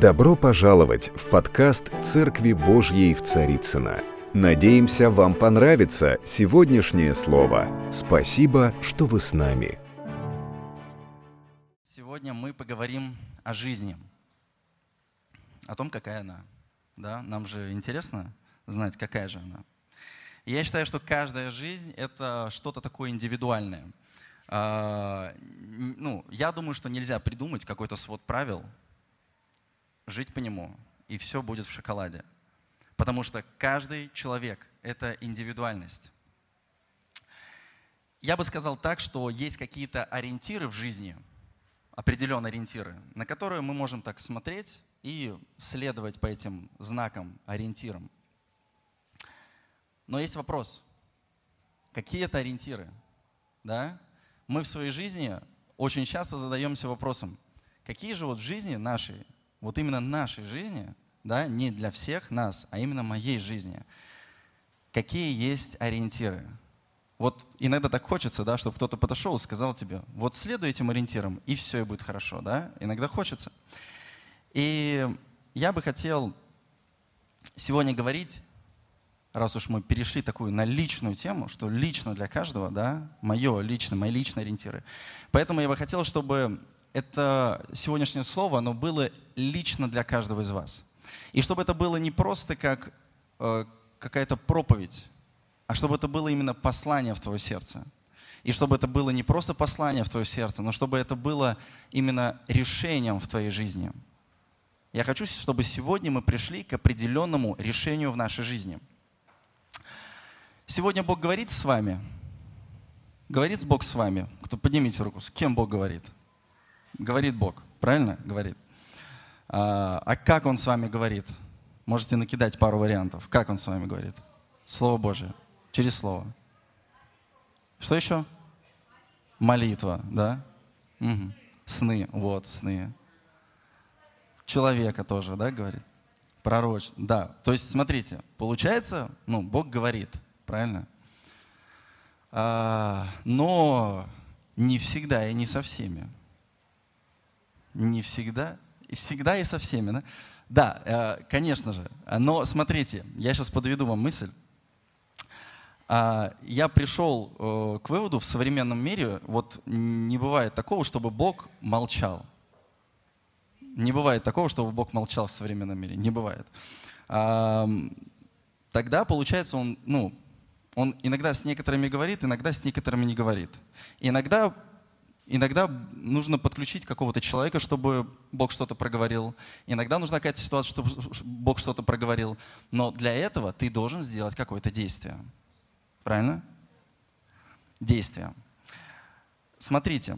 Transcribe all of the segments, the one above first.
Добро пожаловать в подкаст «Церкви Божьей в Царицына. Надеемся, вам понравится сегодняшнее слово. Спасибо, что вы с нами. Сегодня мы поговорим о жизни, о том, какая она. Да? Нам же интересно знать, какая же она. Я считаю, что каждая жизнь — это что-то такое индивидуальное. А, ну, я думаю, что нельзя придумать какой-то свод правил, жить по нему, и все будет в шоколаде. Потому что каждый человек — это индивидуальность. Я бы сказал так, что есть какие-то ориентиры в жизни, определенные ориентиры, на которые мы можем так смотреть и следовать по этим знакам, ориентирам. Но есть вопрос. Какие это ориентиры? Да? Мы в своей жизни очень часто задаемся вопросом, какие же вот в жизни нашей вот именно нашей жизни, да, не для всех нас, а именно моей жизни, какие есть ориентиры. Вот иногда так хочется, да, чтобы кто-то подошел и сказал тебе, вот следуй этим ориентирам, и все, и будет хорошо, да? Иногда хочется. И я бы хотел сегодня говорить, раз уж мы перешли такую на личную тему, что лично для каждого, да, мое лично, мои личные ориентиры. Поэтому я бы хотел, чтобы это сегодняшнее слово, оно было лично для каждого из вас. И чтобы это было не просто как э, какая-то проповедь, а чтобы это было именно послание в твое сердце. И чтобы это было не просто послание в твое сердце, но чтобы это было именно решением в твоей жизни. Я хочу, чтобы сегодня мы пришли к определенному решению в нашей жизни. Сегодня Бог говорит с вами. Говорит Бог с вами. Кто поднимите руку. С кем Бог говорит? Говорит Бог, правильно? Говорит. А, а как Он с вами говорит? Можете накидать пару вариантов. Как Он с вами говорит? Слово Божие. Через Слово. Что еще? Молитва, да? Угу. Сны, вот, сны. Человека тоже, да, говорит? Пророч, да. То есть, смотрите, получается, ну, Бог говорит, правильно? А, но не всегда и не со всеми. Не всегда. И всегда и со всеми. Да, да э, конечно же. Но смотрите, я сейчас подведу вам мысль. А, я пришел э, к выводу в современном мире, вот не бывает такого, чтобы Бог молчал. Не бывает такого, чтобы Бог молчал в современном мире. Не бывает. Тогда, получается, он, ну, он иногда с некоторыми говорит, иногда с некоторыми не говорит. Иногда Иногда нужно подключить какого-то человека, чтобы Бог что-то проговорил. Иногда нужна какая-то ситуация, чтобы Бог что-то проговорил. Но для этого ты должен сделать какое-то действие. Правильно? Действие. Смотрите,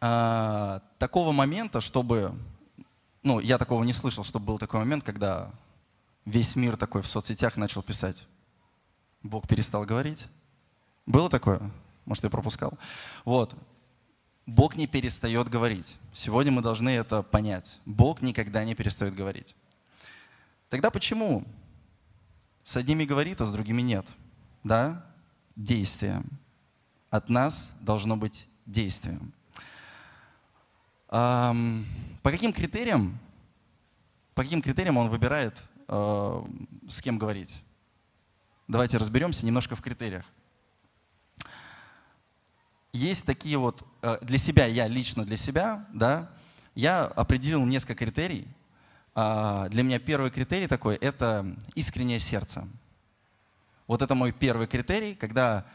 а, такого момента, чтобы... Ну, я такого не слышал, чтобы был такой момент, когда весь мир такой в соцсетях начал писать. Бог перестал говорить. Было такое? Может, я пропускал? Вот. Бог не перестает говорить. Сегодня мы должны это понять. Бог никогда не перестает говорить. Тогда почему с одними говорит, а с другими нет? Да? Действие. От нас должно быть действие. По каким критериям, по каким критериям он выбирает, э, с кем говорить? Давайте разберемся немножко в критериях есть такие вот, э, для себя, я лично для себя, да, я определил несколько критерий. А, для меня первый критерий такой – это искреннее сердце. Вот это мой первый критерий, когда,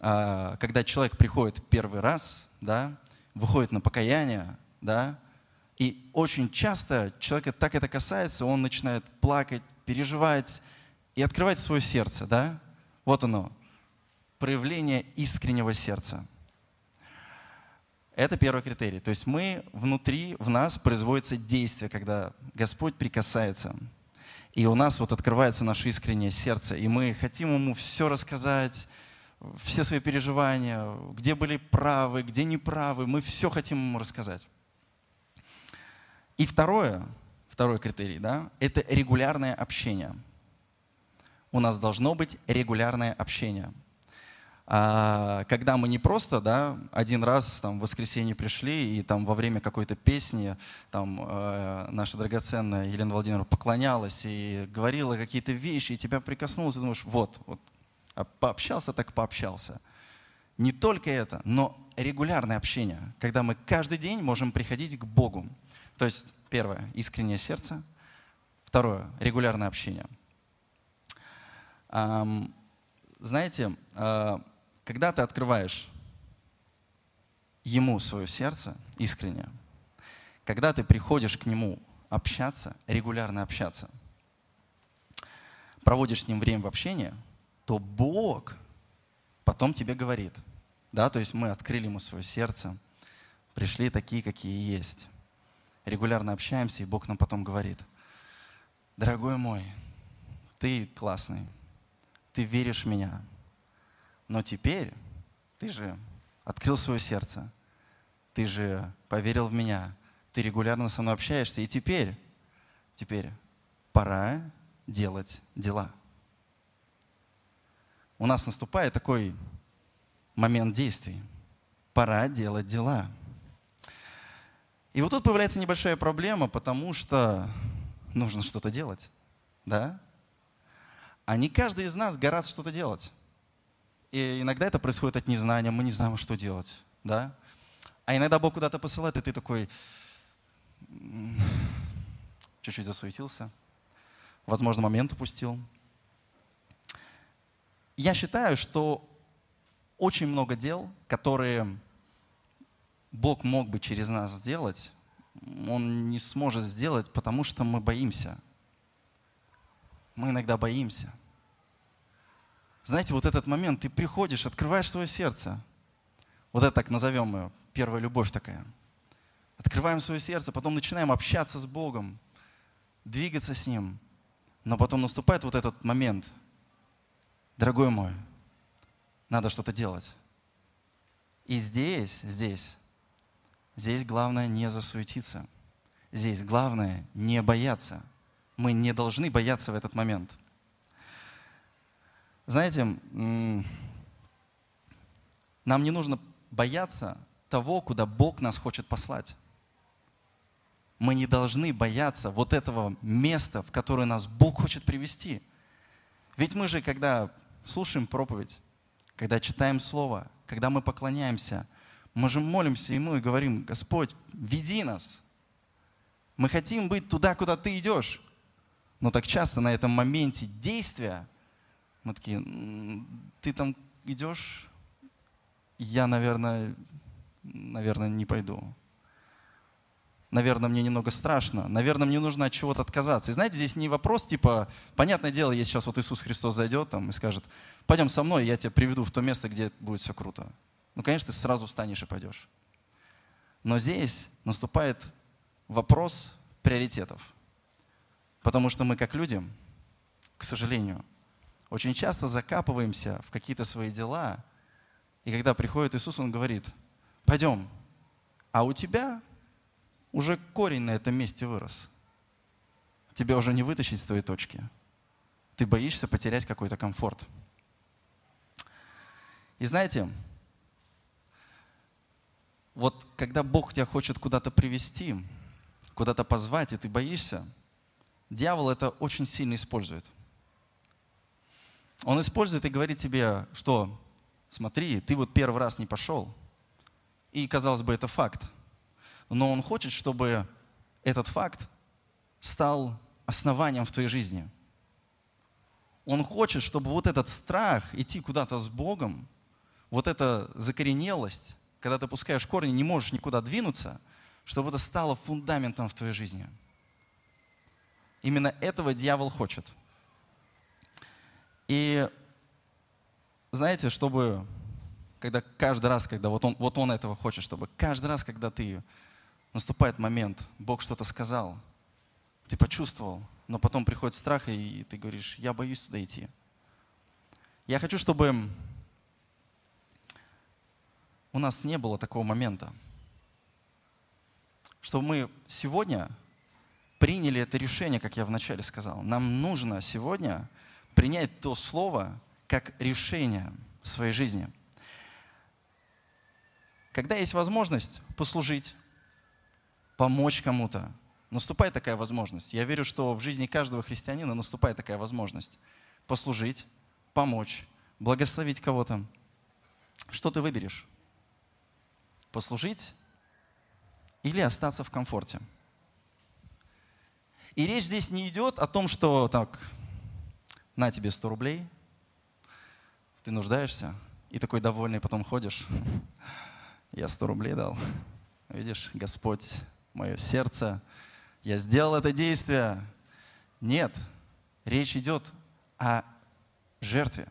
а, когда человек приходит первый раз, да, выходит на покаяние, да, и очень часто человека так это касается, он начинает плакать, переживать и открывать свое сердце, да. Вот оно, проявление искреннего сердца – это первый критерий. То есть мы внутри, в нас производится действие, когда Господь прикасается. И у нас вот открывается наше искреннее сердце. И мы хотим Ему все рассказать, все свои переживания, где были правы, где неправы. Мы все хотим Ему рассказать. И второе, второй критерий, да, это регулярное общение. У нас должно быть регулярное общение. А когда мы не просто да, один раз там, в воскресенье пришли, и там во время какой-то песни там, э, наша драгоценная Елена Владимировна поклонялась и говорила какие-то вещи, и тебя прикоснулась, и думаешь, вот, вот, а пообщался, так пообщался. Не только это, но регулярное общение, когда мы каждый день можем приходить к Богу. То есть, первое, искреннее сердце. Второе, регулярное общение. Знаете, а, когда ты открываешь ему свое сердце искренне, когда ты приходишь к нему общаться, регулярно общаться, проводишь с ним время в общении, то Бог потом тебе говорит. Да, то есть мы открыли ему свое сердце, пришли такие, какие есть. Регулярно общаемся, и Бог нам потом говорит, дорогой мой, ты классный, ты веришь в меня, но теперь ты же открыл свое сердце, ты же поверил в меня, ты регулярно со мной общаешься, и теперь, теперь пора делать дела. У нас наступает такой момент действий. Пора делать дела. И вот тут появляется небольшая проблема, потому что нужно что-то делать. Да? А не каждый из нас гораздо что-то делать. И иногда это происходит от незнания, мы не знаем, что делать. Да? А иногда Бог куда-то посылает, и ты такой чуть-чуть засуетился, возможно, момент упустил. Я считаю, что очень много дел, которые Бог мог бы через нас сделать, Он не сможет сделать, потому что мы боимся. Мы иногда боимся. Знаете, вот этот момент, ты приходишь, открываешь свое сердце. Вот это так назовем ее, первая любовь такая. Открываем свое сердце, потом начинаем общаться с Богом, двигаться с Ним. Но потом наступает вот этот момент. Дорогой мой, надо что-то делать. И здесь, здесь, здесь главное не засуетиться. Здесь главное не бояться. Мы не должны бояться в этот момент – знаете, нам не нужно бояться того, куда Бог нас хочет послать. Мы не должны бояться вот этого места, в которое нас Бог хочет привести. Ведь мы же, когда слушаем проповедь, когда читаем Слово, когда мы поклоняемся, мы же молимся Ему и говорим, Господь, веди нас. Мы хотим быть туда, куда Ты идешь. Но так часто на этом моменте действия – мы такие, ты там идешь? Я, наверное, наверное, не пойду. Наверное, мне немного страшно. Наверное, мне нужно от чего-то отказаться. И знаете, здесь не вопрос, типа, понятное дело, если сейчас вот Иисус Христос зайдет там и скажет, пойдем со мной, я тебя приведу в то место, где будет все круто. Ну, конечно, ты сразу встанешь и пойдешь. Но здесь наступает вопрос приоритетов. Потому что мы, как люди, к сожалению, очень часто закапываемся в какие-то свои дела, и когда приходит Иисус, Он говорит, пойдем, а у тебя уже корень на этом месте вырос. Тебя уже не вытащить с твоей точки. Ты боишься потерять какой-то комфорт. И знаете, вот когда Бог тебя хочет куда-то привести, куда-то позвать, и ты боишься, дьявол это очень сильно использует – он использует и говорит тебе, что смотри, ты вот первый раз не пошел. И, казалось бы, это факт. Но он хочет, чтобы этот факт стал основанием в твоей жизни. Он хочет, чтобы вот этот страх идти куда-то с Богом, вот эта закоренелость, когда ты пускаешь корни, не можешь никуда двинуться, чтобы это стало фундаментом в твоей жизни. Именно этого дьявол хочет – и знаете, чтобы, когда каждый раз, когда вот он, вот он этого хочет, чтобы каждый раз, когда ты, наступает момент, Бог что-то сказал, ты почувствовал, но потом приходит страх, и ты говоришь, я боюсь туда идти. Я хочу, чтобы у нас не было такого момента, чтобы мы сегодня приняли это решение, как я вначале сказал. Нам нужно сегодня принять то слово как решение в своей жизни – Когда есть возможность послужить, помочь кому-то, наступает такая возможность. Я верю, что в жизни каждого христианина наступает такая возможность. Послужить, помочь, благословить кого-то. Что ты выберешь? Послужить или остаться в комфорте? И речь здесь не идет о том, что так, на тебе 100 рублей, ты нуждаешься, и такой довольный потом ходишь. Я 100 рублей дал. Видишь, Господь, мое сердце, я сделал это действие. Нет, речь идет о жертве.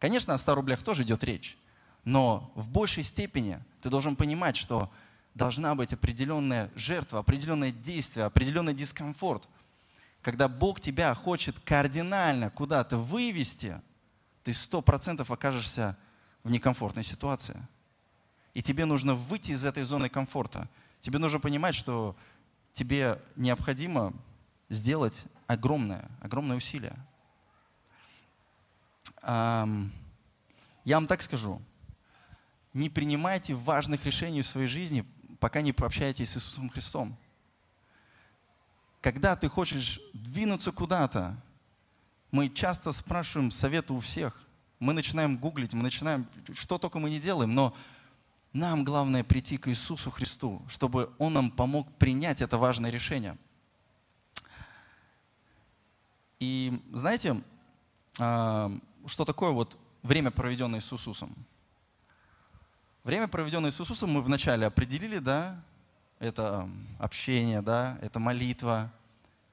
Конечно, о 100 рублях тоже идет речь, но в большей степени ты должен понимать, что должна быть определенная жертва, определенное действие, определенный дискомфорт. Когда Бог тебя хочет кардинально куда-то вывести, ты сто процентов окажешься в некомфортной ситуации. И тебе нужно выйти из этой зоны комфорта. Тебе нужно понимать, что тебе необходимо сделать огромное, огромное усилие. Я вам так скажу. Не принимайте важных решений в своей жизни, пока не пообщаетесь с Иисусом Христом. Когда ты хочешь двинуться куда-то, мы часто спрашиваем совета у всех. Мы начинаем гуглить, мы начинаем, что только мы не делаем, но нам главное прийти к Иисусу Христу, чтобы Он нам помог принять это важное решение. И знаете, а, что такое вот время, проведенное с Иисусом? Время, проведенное с Иисусом, мы вначале определили, да, это общение, да, это молитва,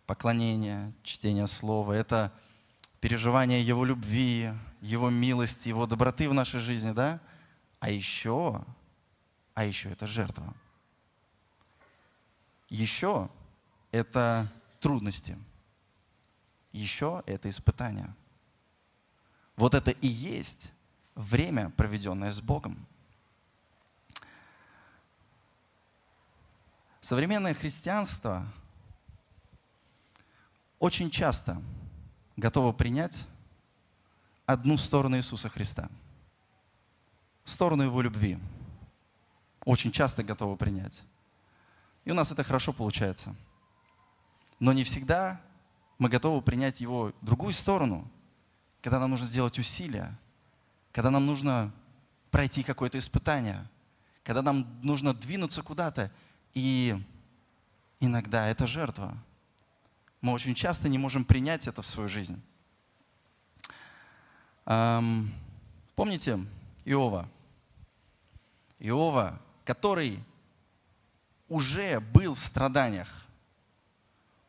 поклонение, чтение слова, это переживание Его любви, Его милости, Его доброты в нашей жизни, да? А еще а еще это жертва. Еще это трудности. Еще это испытания. Вот это и есть время, проведенное с Богом. Современное христианство очень часто готово принять одну сторону Иисуса Христа, сторону Его любви – очень часто готовы принять. И у нас это хорошо получается. Но не всегда мы готовы принять его другую сторону, когда нам нужно сделать усилия, когда нам нужно пройти какое-то испытание, когда нам нужно двинуться куда-то, и иногда это жертва. Мы очень часто не можем принять это в свою жизнь. Эм, помните Иова? Иова который уже был в страданиях,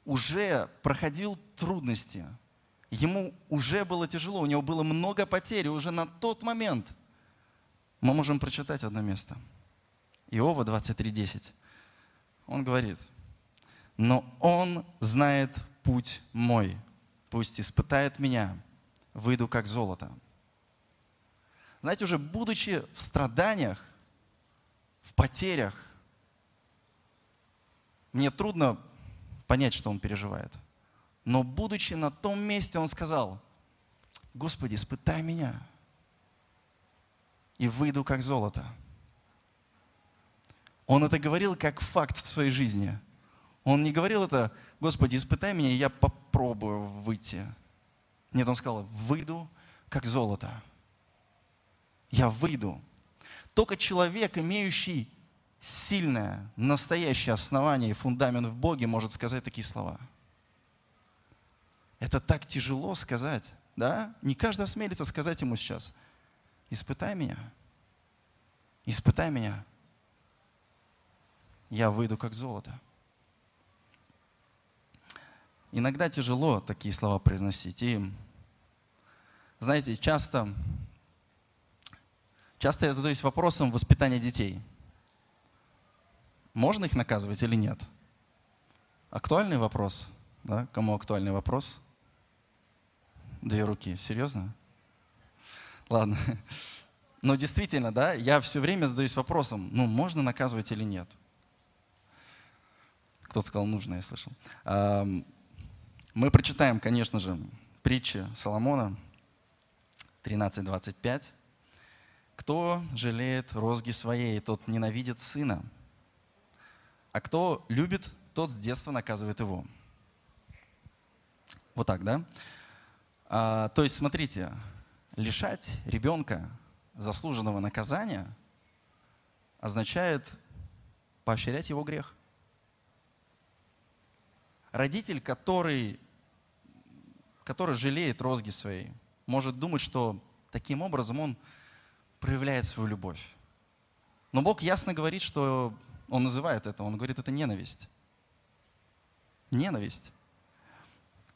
уже проходил трудности, ему уже было тяжело, у него было много потерь, уже на тот момент мы можем прочитать одно место. Иова 23.10. Он говорит, но он знает путь мой, пусть испытает меня, выйду как золото. Знаете, уже будучи в страданиях, в потерях. Мне трудно понять, что он переживает. Но будучи на том месте, он сказал, Господи, испытай меня, и выйду как золото. Он это говорил как факт в своей жизни. Он не говорил это, Господи, испытай меня, и я попробую выйти. Нет, он сказал, выйду как золото. Я выйду. Только человек, имеющий сильное, настоящее основание и фундамент в Боге, может сказать такие слова. Это так тяжело сказать, да? Не каждый осмелится сказать ему сейчас, испытай меня, испытай меня, я выйду как золото. Иногда тяжело такие слова произносить. И, знаете, часто Часто я задаюсь вопросом воспитания детей. Можно их наказывать или нет? Актуальный вопрос? Да? Кому актуальный вопрос? Две руки. Серьезно? Ладно. Но действительно, да, я все время задаюсь вопросом, ну, можно наказывать или нет? Кто сказал, нужно, я слышал. Мы прочитаем, конечно же, притчи Соломона 13.25 Кто жалеет розги своей, тот ненавидит сына. А кто любит, тот с детства наказывает его. Вот так, да? А, то есть, смотрите, лишать ребенка заслуженного наказания означает поощрять его грех. Родитель, который, который жалеет розги своей, может думать, что таким образом он проявляет свою любовь. Но Бог ясно говорит, что Он называет это, Он говорит, это ненависть. Ненависть.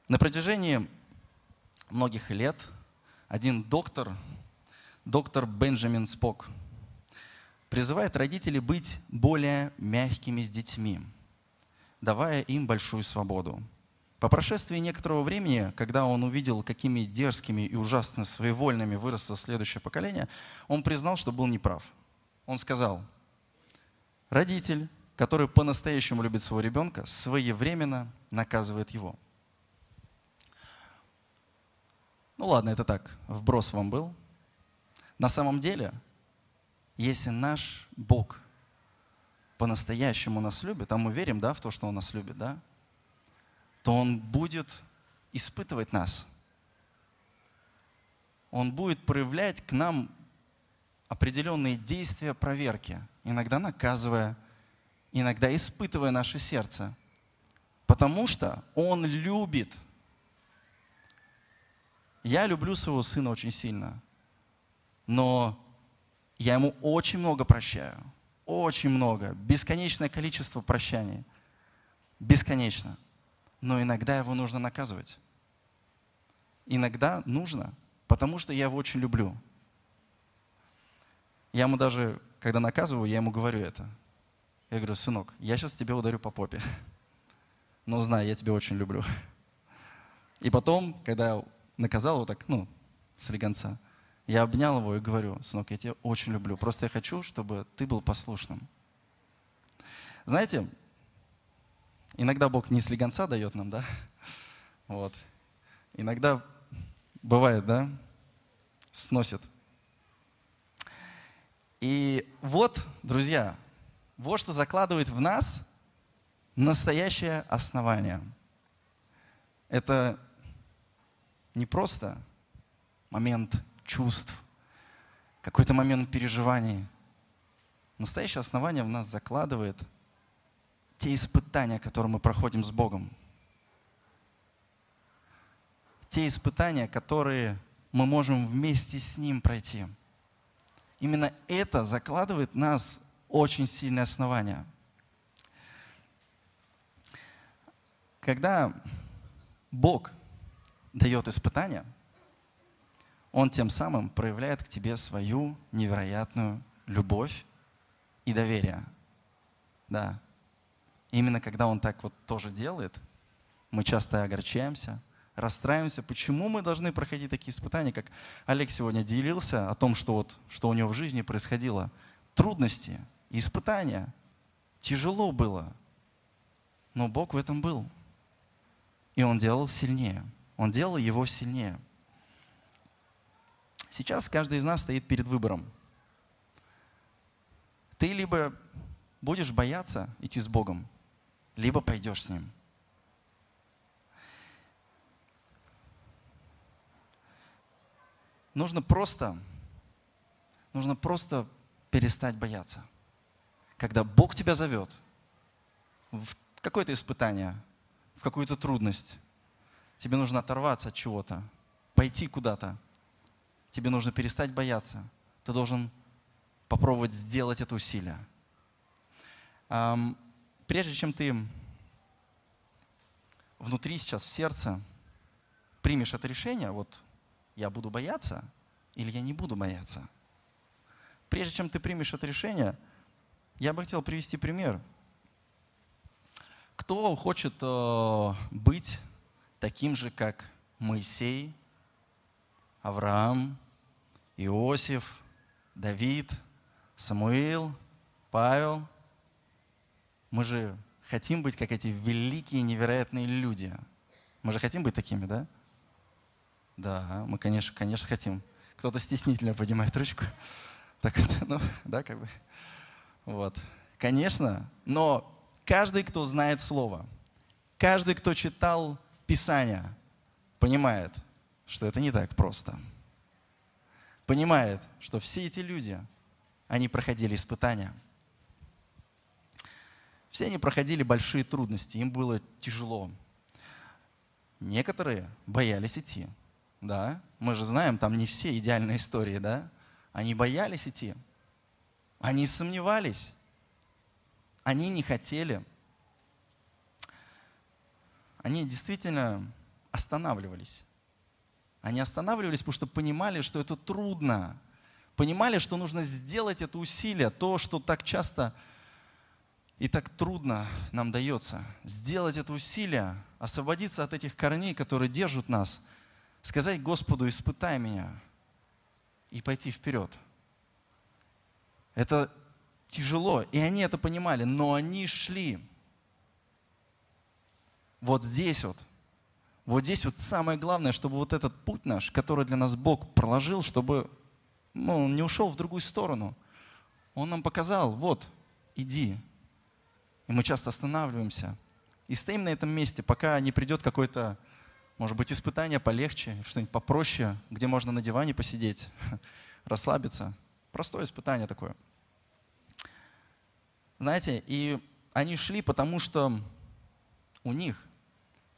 На протяжении многих лет один доктор, доктор Бенджамин Спок, призывает родителей быть более мягкими с детьми, давая им большую свободу. По прошествии некоторого времени, когда он увидел, какими дерзкими и ужасно своевольными выросло следующее поколение, он признал, что был неправ. Он сказал, родитель, который по-настоящему любит своего ребенка, своевременно наказывает его. Ну ладно, это так, вброс вам был. На самом деле, если наш Бог по-настоящему нас любит, а мы верим да, в то, что Он нас любит, да, то Он будет испытывать нас. Он будет проявлять к нам определенные действия проверки, иногда наказывая, иногда испытывая наше сердце. Потому что Он любит. Я люблю своего сына очень сильно, но я ему очень много прощаю. Очень много. Бесконечное количество прощаний. Бесконечно но иногда его нужно наказывать. Иногда нужно, потому что я его очень люблю. Я ему даже, когда наказываю, я ему говорю это. Я говорю, сынок, я сейчас тебе ударю по попе. Но знай, я тебя очень люблю. И потом, когда наказал его так, ну, с легонца, я обнял его и говорю, сынок, я тебя очень люблю. Просто я хочу, чтобы ты был послушным. Знаете, Иногда Бог не слегонца дает нам, да? Вот. Иногда бывает, да? Сносит. И вот, друзья, вот что закладывает в нас настоящее основание. Это не просто момент чувств, какой-то момент переживаний. Настоящее основание в нас закладывает – те испытания, которые мы проходим с Богом. Те испытания, которые мы можем вместе с Ним пройти. Именно это закладывает нас очень сильное основание. Когда Бог дает испытания, Он тем самым проявляет к тебе свою невероятную любовь и доверие. Да, именно когда он так вот тоже делает, мы часто огорчаемся, расстраиваемся, почему мы должны проходить такие испытания, как Олег сегодня делился о том, что, вот, что у него в жизни происходило. Трудности, испытания. Тяжело было. Но Бог в этом был. И Он делал сильнее. Он делал его сильнее. Сейчас каждый из нас стоит перед выбором. Ты либо будешь бояться идти с Богом, либо пойдешь с ним. Нужно просто, нужно просто перестать бояться. Когда Бог тебя зовет в какое-то испытание, в какую-то трудность, тебе нужно оторваться от чего-то, пойти куда-то. Тебе нужно перестать бояться. Ты должен попробовать сделать это усилие прежде чем ты внутри сейчас, в сердце, примешь это решение, вот я буду бояться или я не буду бояться. Прежде чем ты примешь это решение, я бы хотел привести пример. Кто хочет э, быть таким же, как Моисей, Авраам, Иосиф, Давид, Самуил, Павел – мы же хотим быть как эти великие, невероятные люди. Мы же хотим быть такими, да? Да, мы, конечно, конечно, хотим. Кто-то стеснительно поднимает ручку. Так ну, да, как бы. Вот. Конечно, но каждый, кто знает Слово, каждый, кто читал Писание, понимает, что это не так просто. Понимает, что все эти люди, они проходили испытания. Все они проходили большие трудности, им было тяжело. Некоторые боялись идти. Да, мы же знаем, там не все идеальные истории, да? Они боялись идти. Они сомневались. Они не хотели. Они действительно останавливались. Они останавливались, потому что понимали, что это трудно. Понимали, что нужно сделать это усилие, то, что так часто и так трудно нам дается. Сделать это усилие, освободиться от этих корней, которые держат нас, сказать Господу, испытай меня, и пойти вперед. Это тяжело, и они это понимали, но они шли. Вот здесь вот – вот здесь вот самое главное, чтобы вот этот путь наш, который для нас Бог проложил, чтобы ну, он не ушел в другую сторону. Он нам показал, вот, иди. И мы часто останавливаемся. И стоим на этом месте, пока не придет какое-то, может быть, испытание полегче, что-нибудь попроще, где можно на диване посидеть, расслабиться. Простое испытание такое. Знаете, и они шли, потому что у них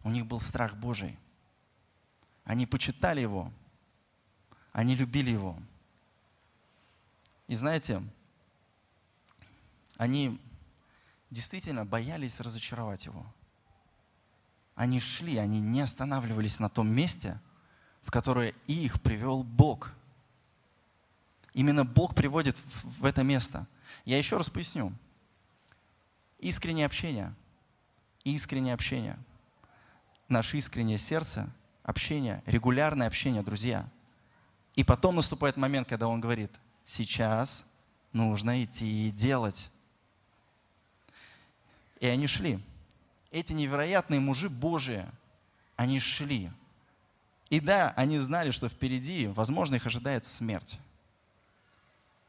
у них был страх Божий. Они почитали Его. Они любили Его. И знаете, они действительно боялись разочаровать Его. Они шли, они не останавливались на том месте, в которое их привел Бог. Именно Бог приводит в это место. Я еще раз поясню. Искреннее общение. Искреннее общение – наше искреннее сердце, общение, регулярное общение, друзья. И потом наступает момент, когда он говорит, сейчас нужно идти и делать. И они шли. Эти невероятные мужи Божии, они шли. И да, они знали, что впереди, возможно, их ожидает смерть.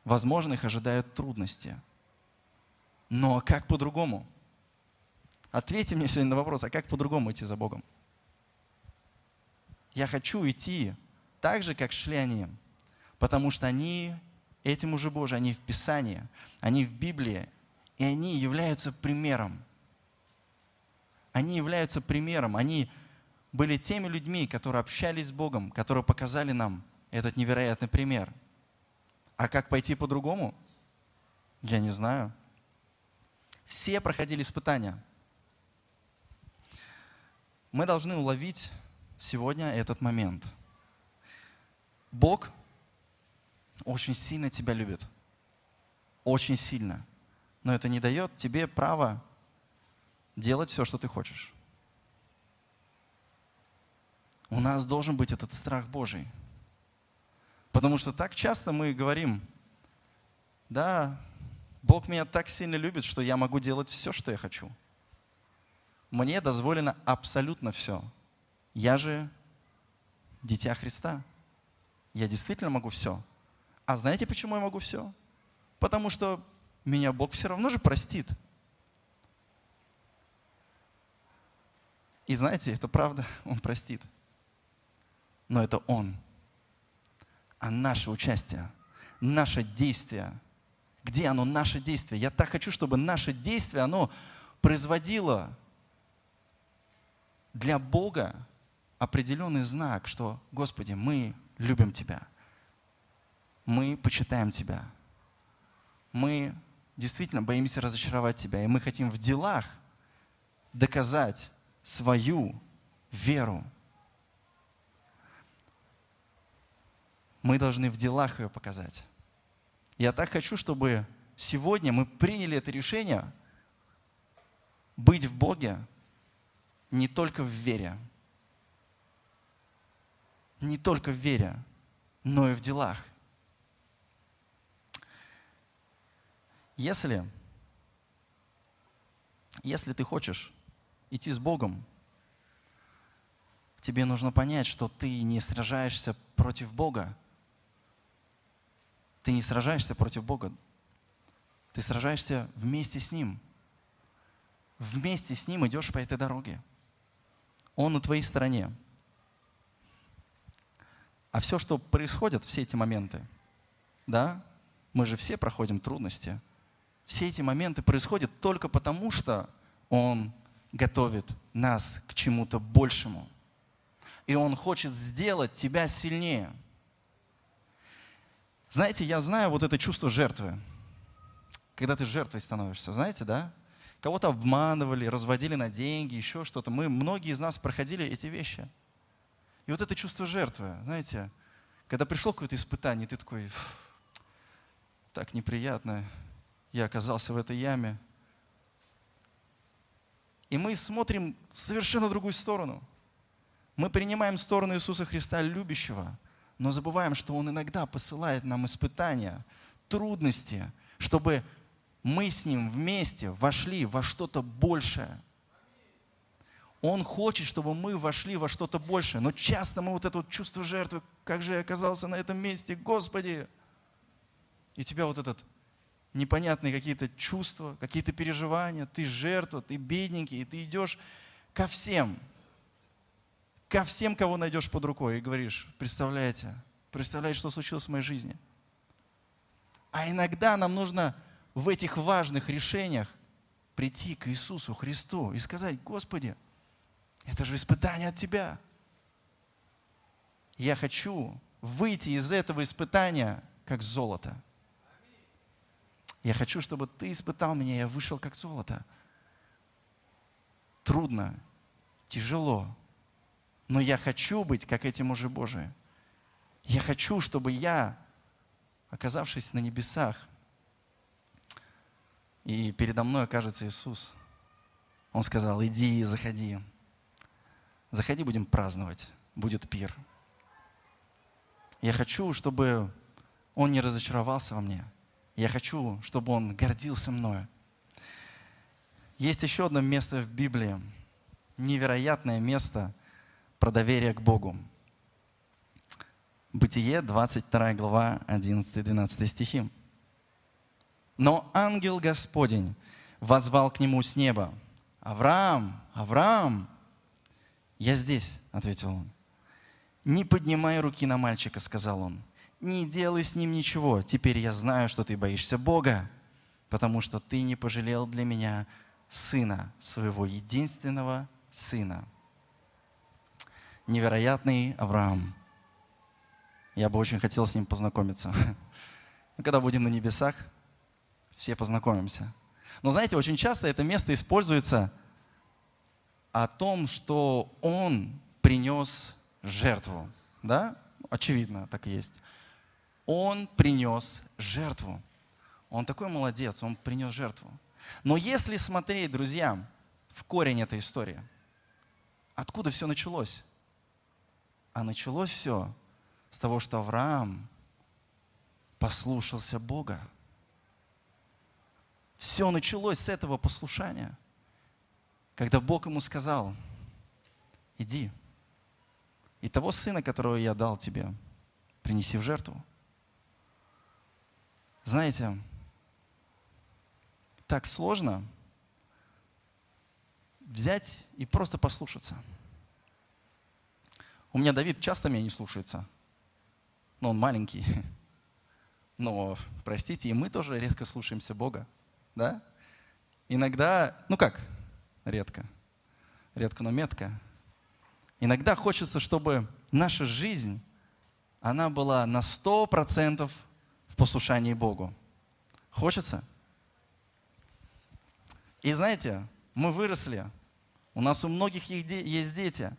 Возможно, их ожидают трудности. Но как по-другому? Ответьте мне сегодня на вопрос, а как по-другому идти за Богом? Я хочу идти так же, как шли они, потому что они, эти мужи Божии, они в Писании, они в Библии, и они являются примером. Они являются примером, они были теми людьми, которые общались с Богом, которые показали нам этот невероятный пример. А как пойти по-другому? Я не знаю. Все проходили испытания – мы должны уловить сегодня этот момент. Бог очень сильно тебя любит. Очень сильно. Но это не дает тебе права делать все, что ты хочешь. У нас должен быть этот страх Божий. Потому что так часто мы говорим, да, Бог меня так сильно любит, что я могу делать все, что я хочу – мне дозволено абсолютно все. Я же дитя Христа. Я действительно могу все. А знаете, почему я могу все? Потому что меня Бог все равно же простит. И знаете, это правда, Он простит. Но это Он. А наше участие, наше действие, где оно, наше действие? Я так хочу, чтобы наше действие, оно производило для Бога определенный знак, что, Господи, мы любим Тебя, мы почитаем Тебя, мы действительно боимся разочаровать Тебя, и мы хотим в делах доказать свою веру. Мы должны в делах ее показать. Я так хочу, чтобы сегодня мы приняли это решение быть в Боге, не только в вере, не только в вере, но и в делах. Если, если ты хочешь идти с Богом, тебе нужно понять, что ты не сражаешься против Бога. ты не сражаешься против Бога. Ты сражаешься вместе с Ним. Вместе с Ним идешь по этой дороге. Он на твоей стороне. А все, что происходит, все эти моменты, да, мы же все проходим трудности. Все эти моменты происходят только потому, что Он готовит нас к чему-то большему. И Он хочет сделать тебя сильнее. Знаете, я знаю вот это чувство жертвы. Когда ты жертвой становишься, знаете, да? Кого-то обманывали, разводили на деньги, еще что-то. Мы, многие из нас проходили эти вещи. И вот это чувство жертвы, знаете, когда пришло какое-то испытание, ты такой, так неприятно, я оказался в этой яме. И мы смотрим в совершенно другую сторону. Мы принимаем сторону Иисуса Христа, любящего, но забываем, что Он иногда посылает нам испытания, трудности, чтобы мы с Ним вместе вошли во что-то большее. Он хочет, чтобы мы вошли во что-то большее. Но часто мы вот это вот чувство жертвы, как же я оказался на этом месте, Господи. И тебя вот этот непонятные какие-то чувства, какие-то переживания, ты жертва, ты бедненький, и ты идешь ко всем, ко всем, кого найдешь под рукой, и говоришь, представляете, представляете, что случилось в моей жизни. А иногда нам нужно в этих важных решениях прийти к Иисусу Христу и сказать, Господи, это же испытание от Тебя. Я хочу выйти из этого испытания как золото – я хочу, чтобы ты испытал меня, я вышел как золото. Трудно, тяжело, но я хочу быть, как эти мужи Божии. Я хочу, чтобы я, оказавшись на небесах, и передо мной окажется Иисус. Он сказал, иди, заходи. Заходи, будем праздновать, будет пир. Я хочу, чтобы Он не разочаровался во мне – я хочу, чтобы он гордился мною. Есть еще одно место в Библии, невероятное место про доверие к Богу. Бытие, 22 глава, 11-12 стихи. Но ангел Господень возвал к нему с неба. «Авраам, Авраам!» «Я здесь», — ответил он. «Не поднимай руки на мальчика», — сказал он не делай с ним ничего. Теперь я знаю, что ты боишься Бога, потому что ты не пожалел для меня сына, своего единственного сына. Невероятный Авраам. Я бы очень хотел с ним познакомиться. Когда будем на небесах, все познакомимся. Но знаете, очень часто это место используется о том, что он принес жертву. Да? Очевидно, так и есть. Он принес жертву. Он такой молодец, он принес жертву. Но если смотреть, друзья, в корень этой истории, откуда все началось? А началось все с того, что Авраам послушался Бога. Все началось с этого послушания. Когда Бог ему сказал, иди, и того сына, которого я дал тебе, принеси в жертву. Знаете, так сложно взять и просто послушаться. У меня Давид часто меня не слушается. Но он маленький. Но, простите, и мы тоже резко слушаемся Бога. Да? Иногда, ну как, редко. Редко, но метко. Иногда хочется, чтобы наша жизнь, она была на сто процентов послушании Богу. Хочется? И знаете, мы выросли, у нас у многих есть дети,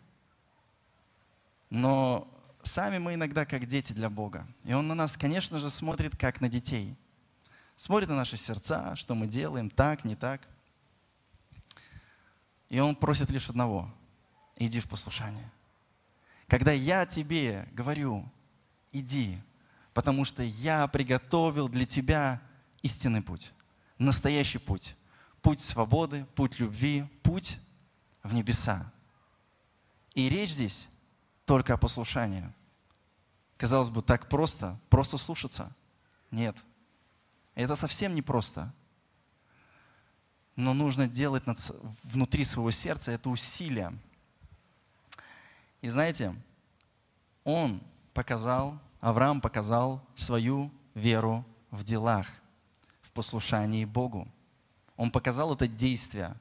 но сами мы иногда как дети для Бога. И Он на нас, конечно же, смотрит как на детей. Смотрит на наши сердца, что мы делаем, так, не так. И Он просит лишь одного – иди в послушание. Когда я тебе говорю, иди, потому что я приготовил для тебя истинный путь, настоящий путь, путь свободы, путь любви, путь в небеса. И речь здесь только о послушании. Казалось бы, так просто, просто слушаться. Нет. Это совсем непросто. Но нужно делать над, внутри своего сердца это усилие. И знаете, он показал, Авраам показал свою веру в делах, в послушании Богу. Он показал это действие.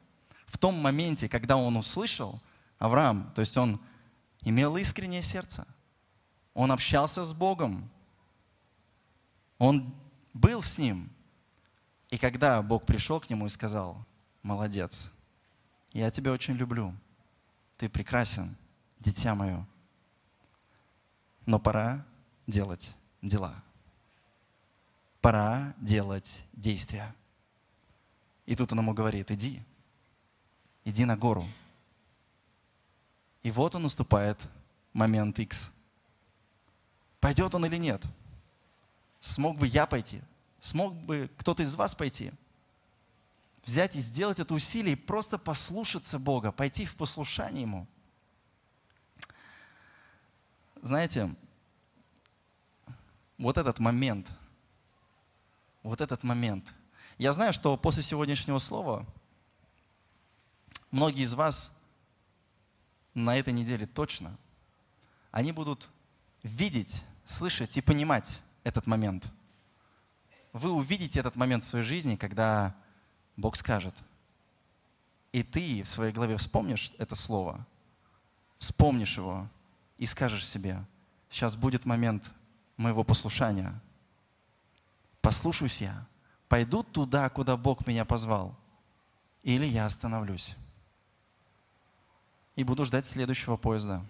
В том моменте, когда он услышал, Авраам, то есть он имел искреннее сердце, он общался с Богом, он был с ним. И когда Бог пришел к нему и сказал, молодец, я тебя очень люблю, ты прекрасен, дитя мое, но пора делать дела. Пора делать действия. И тут он ему говорит, иди, иди на гору. И вот он наступает момент X. Пойдет он или нет? Смог бы я пойти? Смог бы кто-то из вас пойти? Взять и сделать это усилие и просто послушаться Бога, пойти в послушание Ему. Знаете, вот этот момент, вот этот момент. Я знаю, что после сегодняшнего слова многие из вас на этой неделе точно, они будут видеть, слышать и понимать этот момент. Вы увидите этот момент в своей жизни, когда Бог скажет. И ты в своей голове вспомнишь это слово, вспомнишь его и скажешь себе, сейчас будет момент моего послушания. Послушаюсь я, пойду туда, куда Бог меня позвал, или я остановлюсь и буду ждать следующего поезда.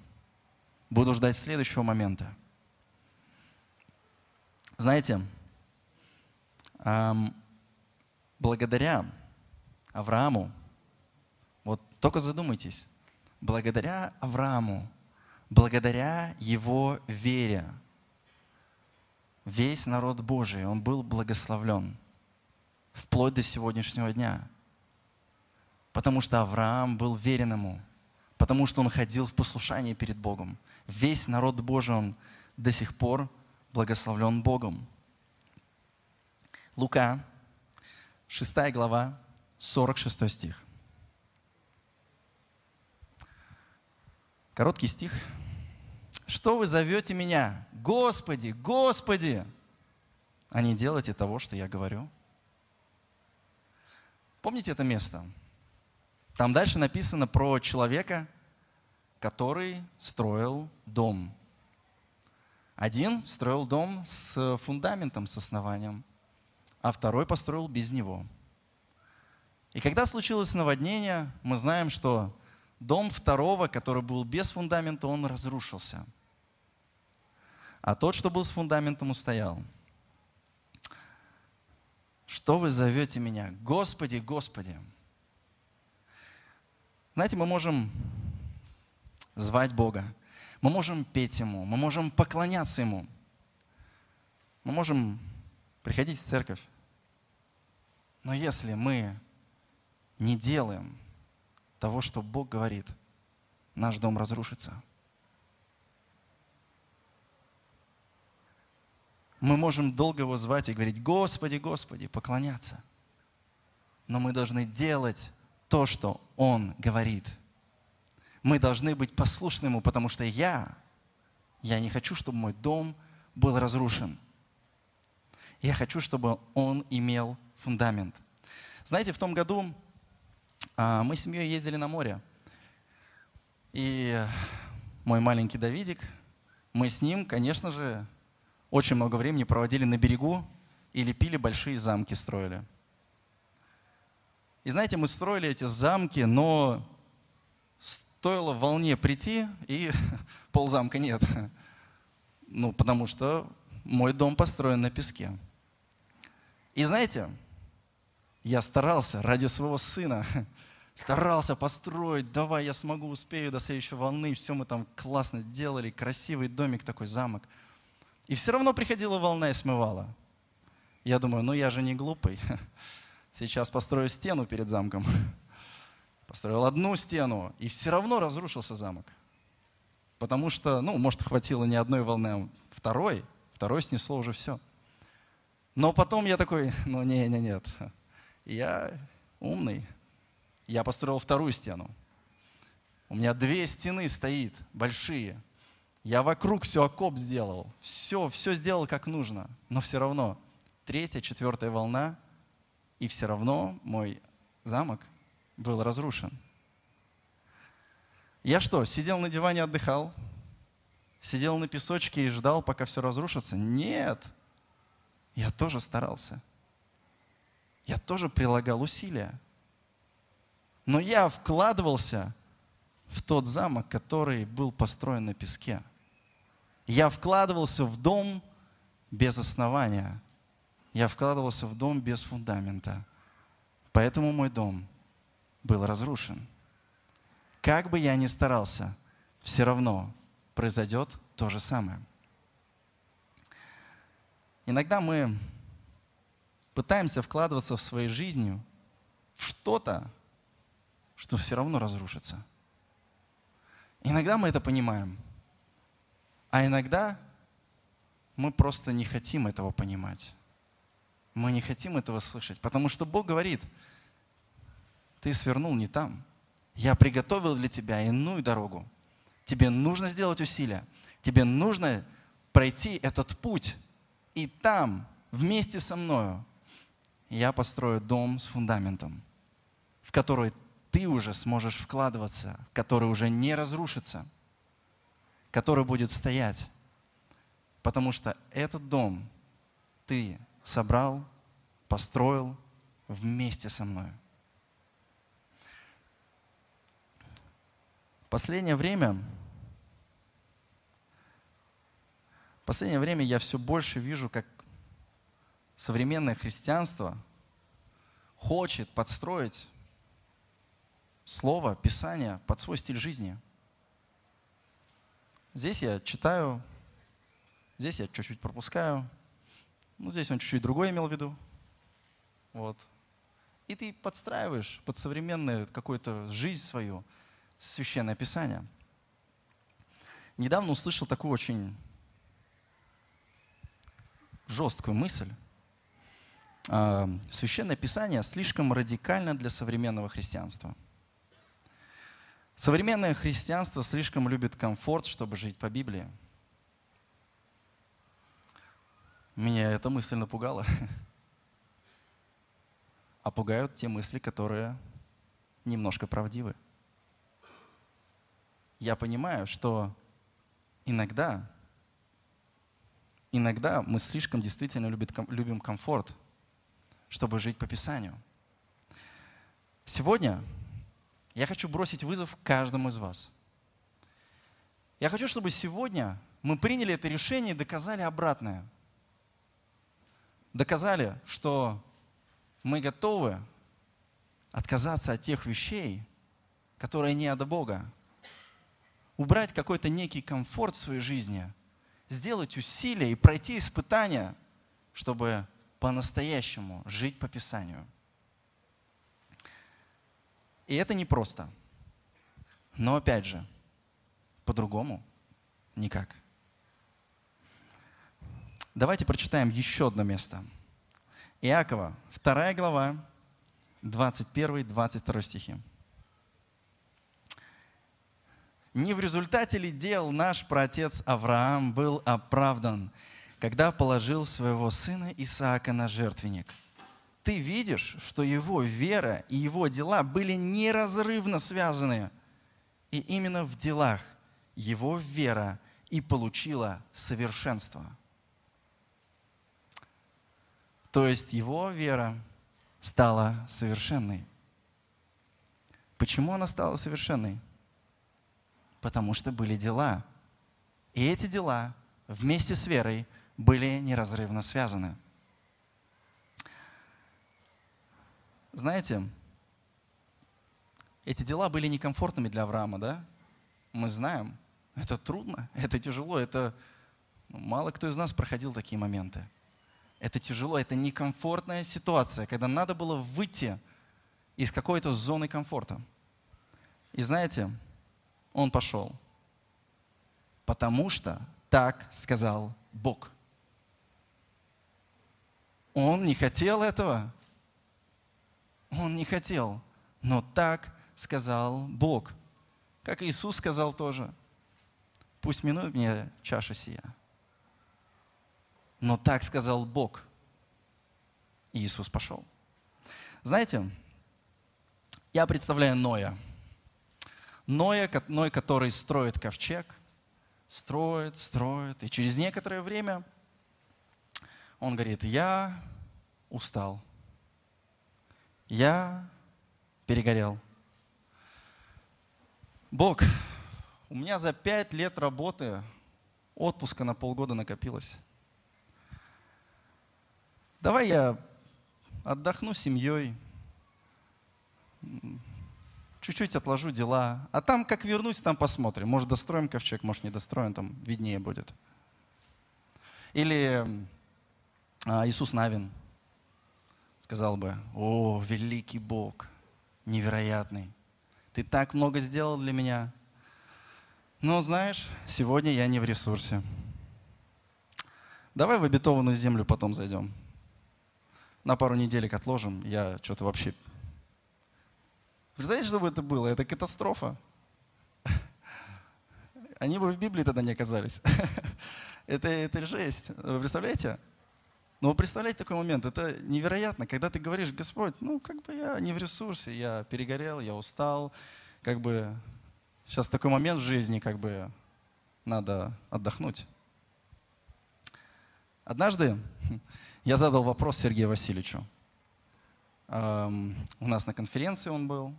Буду ждать следующего момента. Знаете, благодаря Аврааму, вот только задумайтесь, благодаря Аврааму, благодаря его вере, весь народ Божий, он был благословлен вплоть до сегодняшнего дня. Потому что Авраам был верен ему – потому что он ходил в послушании перед Богом. Весь народ Божий, он до сих пор благословлен Богом. Лука, 6 глава, 46 стих. Короткий стих. Что вы зовете меня? Господи, Господи! А не делайте того, что я говорю. Помните это место? Там дальше написано про человека, который строил дом. Один строил дом с фундаментом, с основанием, а второй построил без него. И когда случилось наводнение, мы знаем, что дом второго, который был без фундамента, он разрушился. А тот, что был с фундаментом, устоял. Что вы зовете меня? Господи, Господи! Знаете, мы можем звать Бога, мы можем петь Ему, мы можем поклоняться Ему, мы можем приходить в церковь. Но если мы не делаем того, что Бог говорит, наш дом разрушится. Мы можем долго его звать и говорить, Господи, Господи, поклоняться. Но мы должны делать то, что Он говорит. Мы должны быть послушны Ему, потому что я, я не хочу, чтобы мой дом был разрушен. Я хочу, чтобы он имел фундамент. Знаете, в том году а, мы с семьей ездили на море. И мой маленький Давидик, мы с ним, конечно же, очень много времени проводили на берегу и лепили большие замки, строили. И знаете, мы строили эти замки, но стоило волне прийти, и ползамка нет. Ну, потому что мой дом построен на песке. И знаете, я старался ради своего сына, старался построить, давай я смогу, успею до следующей волны, все мы там классно делали, красивый домик такой, замок. И все равно приходила волна и смывала. Я думаю, ну я же не глупый. Сейчас построю стену перед замком. Построил одну стену, и все равно разрушился замок. Потому что, ну, может, хватило не одной волны, а второй. Второй снесло уже все. Но потом я такой, ну не, не, нет, я умный. Я построил вторую стену. У меня две стены стоит, большие. Я вокруг все окоп сделал, все, все сделал как нужно. Но все равно третья, четвертая волна, и все равно мой замок был разрушен. Я что, сидел на диване, отдыхал? Сидел на песочке и ждал, пока все разрушится? Нет. Я тоже старался. Я тоже прилагал усилия. Но я вкладывался в тот замок, который был построен на песке. Я вкладывался в дом без основания. Я вкладывался в дом без фундамента. Поэтому мой дом был разрушен. Как бы я ни старался, все равно произойдет то же самое. Иногда мы пытаемся вкладываться в своей жизни в что-то, что все равно разрушится. Иногда мы это понимаем, а иногда мы просто не хотим этого понимать. Мы не хотим этого слышать, потому что Бог говорит, ты свернул не там. Я приготовил для тебя иную дорогу. Тебе нужно сделать усилия. Тебе нужно пройти этот путь. И там, вместе со мною, я построю дом с фундаментом, в который ты уже сможешь вкладываться, который уже не разрушится, который будет стоять. Потому что этот дом ты собрал, построил вместе со мной. Последнее время, последнее время я все больше вижу, как современное христианство хочет подстроить Слово, Писание под свой стиль жизни. Здесь я читаю, здесь я чуть-чуть пропускаю, ну, здесь он чуть-чуть другое имел в виду. Вот. И ты подстраиваешь под современную какую-то жизнь свою, священное писание. Недавно услышал такую очень жесткую мысль. А, священное писание слишком радикально для современного христианства – Современное христианство слишком любит комфорт, чтобы жить по Библии. Меня эта мысль напугала. А пугают те мысли, которые немножко правдивы. Я понимаю, что иногда, иногда мы слишком действительно любим комфорт, чтобы жить по Писанию. Сегодня я хочу бросить вызов каждому из вас. Я хочу, чтобы сегодня мы приняли это решение и доказали обратное. Доказали, что мы готовы отказаться от тех вещей, которые не от Бога. Убрать какой-то некий комфорт в своей жизни, сделать усилия и пройти испытания, чтобы по-настоящему жить по Писанию – и это непросто. Но опять же, по-другому никак. Давайте прочитаем еще одно место. Иакова, 2 глава, 21-22 стихи. Не в результате ли дел наш праотец Авраам был оправдан, когда положил своего сына Исаака на жертвенник – ты видишь, что его вера и его дела были неразрывно связаны. И именно в делах его вера и получила совершенство. То есть его вера стала совершенной. Почему она стала совершенной? Потому что были дела. И эти дела вместе с верой были неразрывно связаны. Знаете, эти дела были некомфортными для Авраама, да? Мы знаем, это трудно, это тяжело, это ну, мало кто из нас проходил такие моменты. Это тяжело, это некомфортная ситуация, когда надо было выйти из какой-то зоны комфорта. И знаете, он пошел, потому что так сказал Бог. Он не хотел этого. Он не хотел. Но так сказал Бог. Как Иисус сказал тоже. Пусть минует мне чаша сия. Но так сказал Бог. И Иисус пошел. Знаете, я представляю Ноя. Ноя, Ной, который строит ковчег, строит, строит, и через некоторое время он говорит, я устал, я перегорел. Бог, у меня за пять лет работы отпуска на полгода накопилось. Давай я отдохну семьей, чуть-чуть отложу дела, а там, как вернусь, там посмотрим. Может, достроим ковчег, может, не достроим, там виднее будет. Или а, Иисус Навин сказал бы, о, великий Бог, невероятный, ты так много сделал для меня. Но знаешь, сегодня я не в ресурсе. Давай в обетованную землю потом зайдем. На пару неделек отложим. Я что-то вообще... Представляете, что бы это было? Это катастрофа. Они бы в Библии тогда не оказались. это, это жесть. Вы представляете? Но вы представляете такой момент, это невероятно, когда ты говоришь, Господь, ну как бы я не в ресурсе, я перегорел, я устал, как бы сейчас такой момент в жизни, как бы надо отдохнуть. Однажды я задал вопрос Сергею Васильевичу. У нас на конференции он был,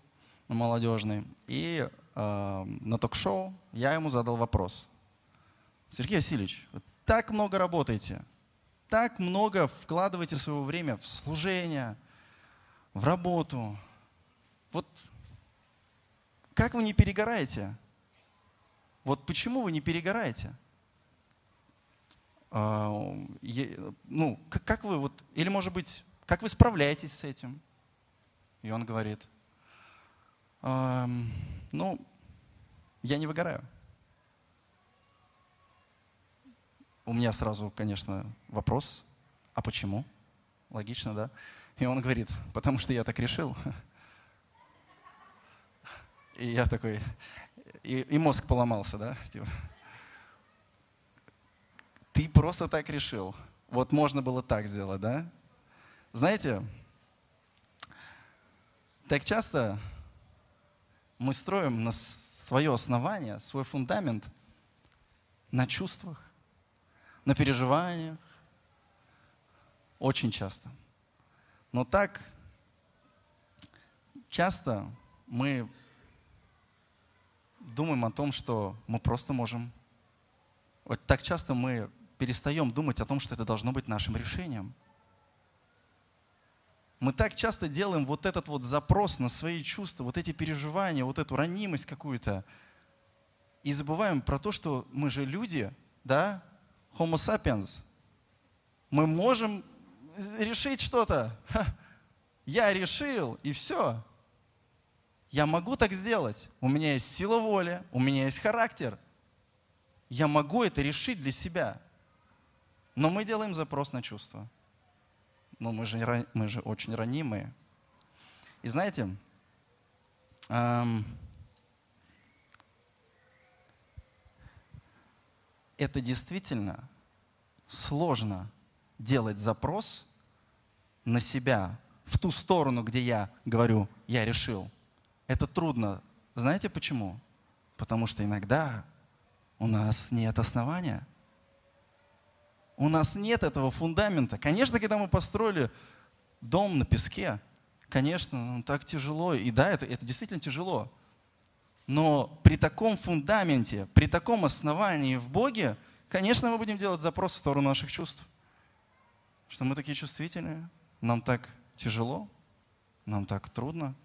на молодежной, и эм, на ток-шоу я ему задал вопрос. Сергей Васильевич, вы так много работаете – так много вкладываете своего время в служение, в работу. Вот как вы не перегораете? Вот почему вы не перегораете? А, ну, как вы вот, или может быть, как вы справляетесь с этим? И он говорит, ну, я не выгораю. у меня сразу, конечно, вопрос, а почему? Логично, да? И он говорит, потому что я так решил. И я такой, и, и мозг поломался, да? Типа, ты просто так решил. Вот можно было так сделать, да? Знаете, так часто мы строим на свое основание, свой фундамент на чувствах, на переживаниях, очень часто. Но так часто мы думаем о том, что мы просто можем. Вот так часто мы перестаем думать о том, что это должно быть нашим решением. Мы так часто делаем вот этот вот запрос на свои чувства, вот эти переживания, вот эту ранимость какую-то, и забываем про то, что мы же люди, да, Homo sapiens. Мы можем решить что-то. Я решил, и все. Я могу так сделать. У меня есть сила воли, у меня есть характер. Я могу это решить для себя. Но мы делаем запрос на чувства. Но мы же, мы же очень ранимые. И знаете, эм, это действительно сложно делать запрос на себя в ту сторону, где я говорю, я решил. Это трудно. Знаете почему? Потому что иногда у нас нет основания. У нас нет этого фундамента. Конечно, когда мы построили дом на песке, конечно, ну, так тяжело. И да, это, это действительно тяжело. Но при таком фундаменте, при таком основании в Боге, конечно, мы будем делать запрос в сторону наших чувств. Что мы такие чувствительные, нам так тяжело, нам так трудно.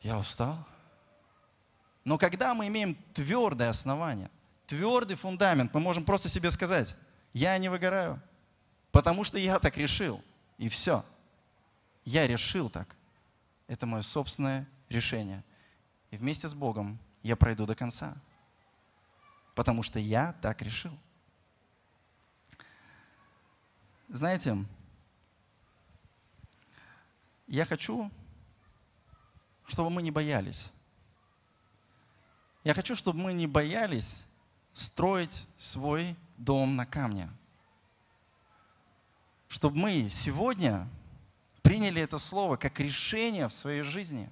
Я устал. Но когда мы имеем твердое основание, твердый фундамент, мы можем просто себе сказать, я не выгораю, потому что я так решил. И все. Я решил так. Это мое собственное решение – и вместе с Богом я пройду до конца. Потому что я так решил. Знаете, Я хочу, чтобы мы не боялись. Я хочу, чтобы мы не боялись строить свой дом на камне. Чтобы мы сегодня приняли это слово как решение в своей жизни.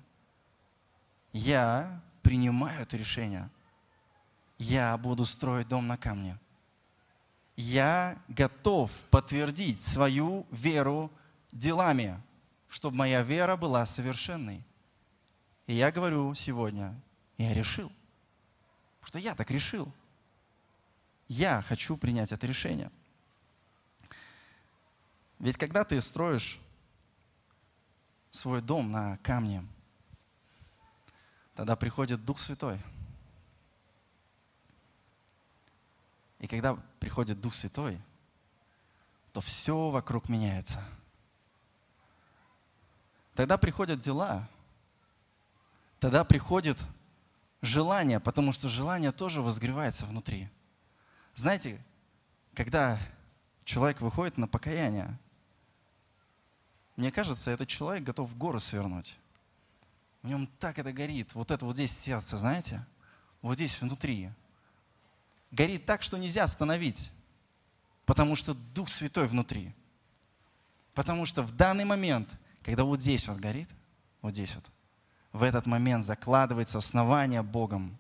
Я принимаю это решение. Я буду строить дом на камне. Я готов подтвердить свою веру делами, чтобы моя вера была совершенной. И я говорю сегодня, я решил, что я так решил. Я хочу принять это решение. Ведь когда ты строишь свой дом на камне, тогда приходит Дух Святой. И когда приходит Дух Святой, то все вокруг меняется. Тогда приходят дела, тогда приходит желание, потому что желание тоже возгревается внутри. Знаете, когда человек выходит на покаяние, мне кажется, этот человек готов горы свернуть. В нем так это горит. Вот это вот здесь сердце, знаете? Вот здесь внутри. Горит так, что нельзя остановить. Потому что Дух Святой внутри. Потому что в данный момент, когда вот здесь вот горит, вот здесь вот, в этот момент закладывается основание Богом.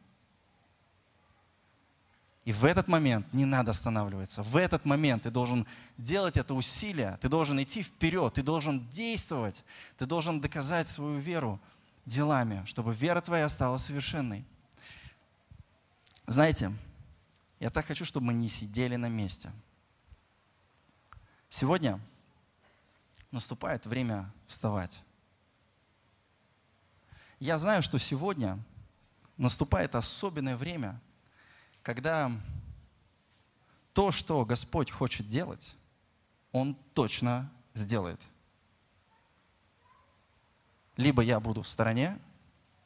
И в этот момент не надо останавливаться. В этот момент ты должен делать это усилие, ты должен идти вперед, ты должен действовать, ты должен доказать свою веру делами, чтобы вера твоя стала совершенной. Знаете, я так хочу, чтобы мы не сидели на месте. Сегодня наступает время вставать. Я знаю, что сегодня наступает особенное время, когда то, что Господь хочет делать, Он точно сделает. Либо я буду в стороне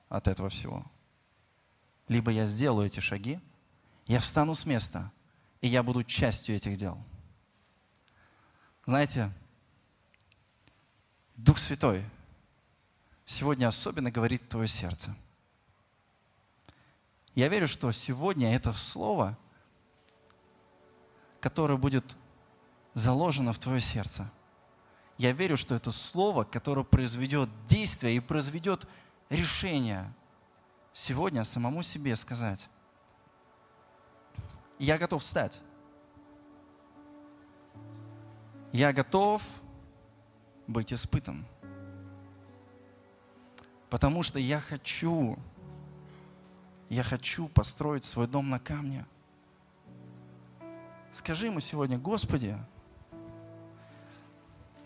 от этого всего, либо я сделаю эти шаги, я встану с места, и я буду частью этих дел. Знаете, Дух Святой – сегодня особенно говорит в твое сердце. Я верю, что сегодня это слово, которое будет заложено в твое сердце. Я верю, что это слово, которое произведет действие и произведет решение сегодня самому себе сказать. Я готов встать. Я готов быть испытан. Потому что я хочу, я хочу построить свой дом на камне. Скажи ему сегодня, Господи,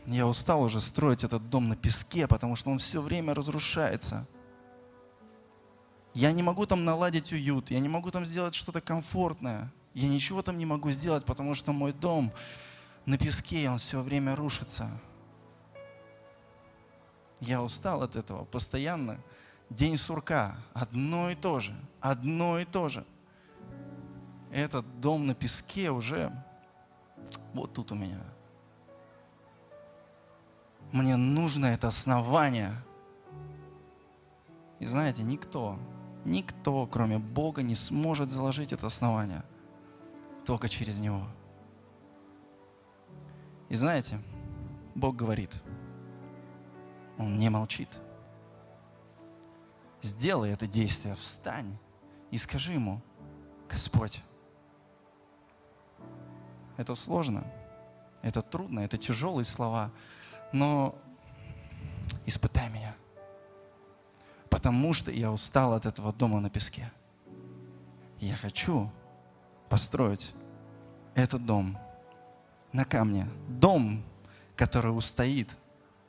я устал уже строить этот дом на песке, потому что он все время разрушается. Я не могу там наладить уют, я не могу там сделать что-то комфортное. Я ничего там не могу сделать, потому что мой дом на песке, он все время рушится. Я устал от этого. Постоянно день сурка. Одно и то же. Одно и то же. Этот дом на песке уже вот тут у меня. Мне нужно это основание. И знаете, никто, никто, кроме Бога, не сможет заложить это основание. Только через Него. И знаете, Бог говорит – он не молчит. Сделай это действие, встань и скажи ему, Господь, это сложно, это трудно, это тяжелые слова, но испытай меня, потому что я устал от этого дома на песке. Я хочу построить этот дом на камне, дом, который устоит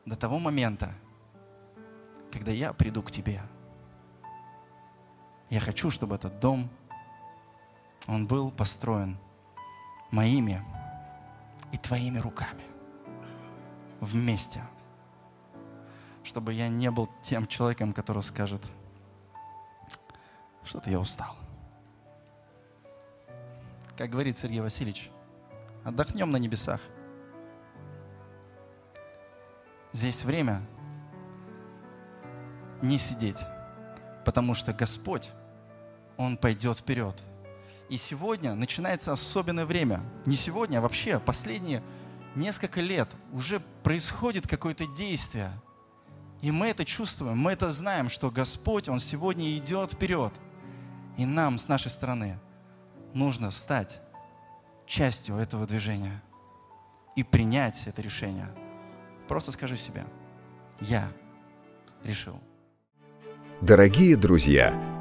до того момента, когда я приду к тебе. Я хочу, чтобы этот дом, он был построен моими и твоими руками вместе. Чтобы я не был тем человеком, который скажет, что-то я устал. Как говорит Сергей Васильевич, отдохнем на небесах. Здесь время не сидеть, потому что Господь, Он пойдет вперед. И сегодня начинается особенное время. Не сегодня, а вообще последние несколько лет уже происходит какое-то действие. И мы это чувствуем, мы это знаем, что Господь, Он сегодня идет вперед. И нам с нашей стороны нужно стать частью этого движения и принять это решение. Просто скажи себе, я решил. Дорогие друзья,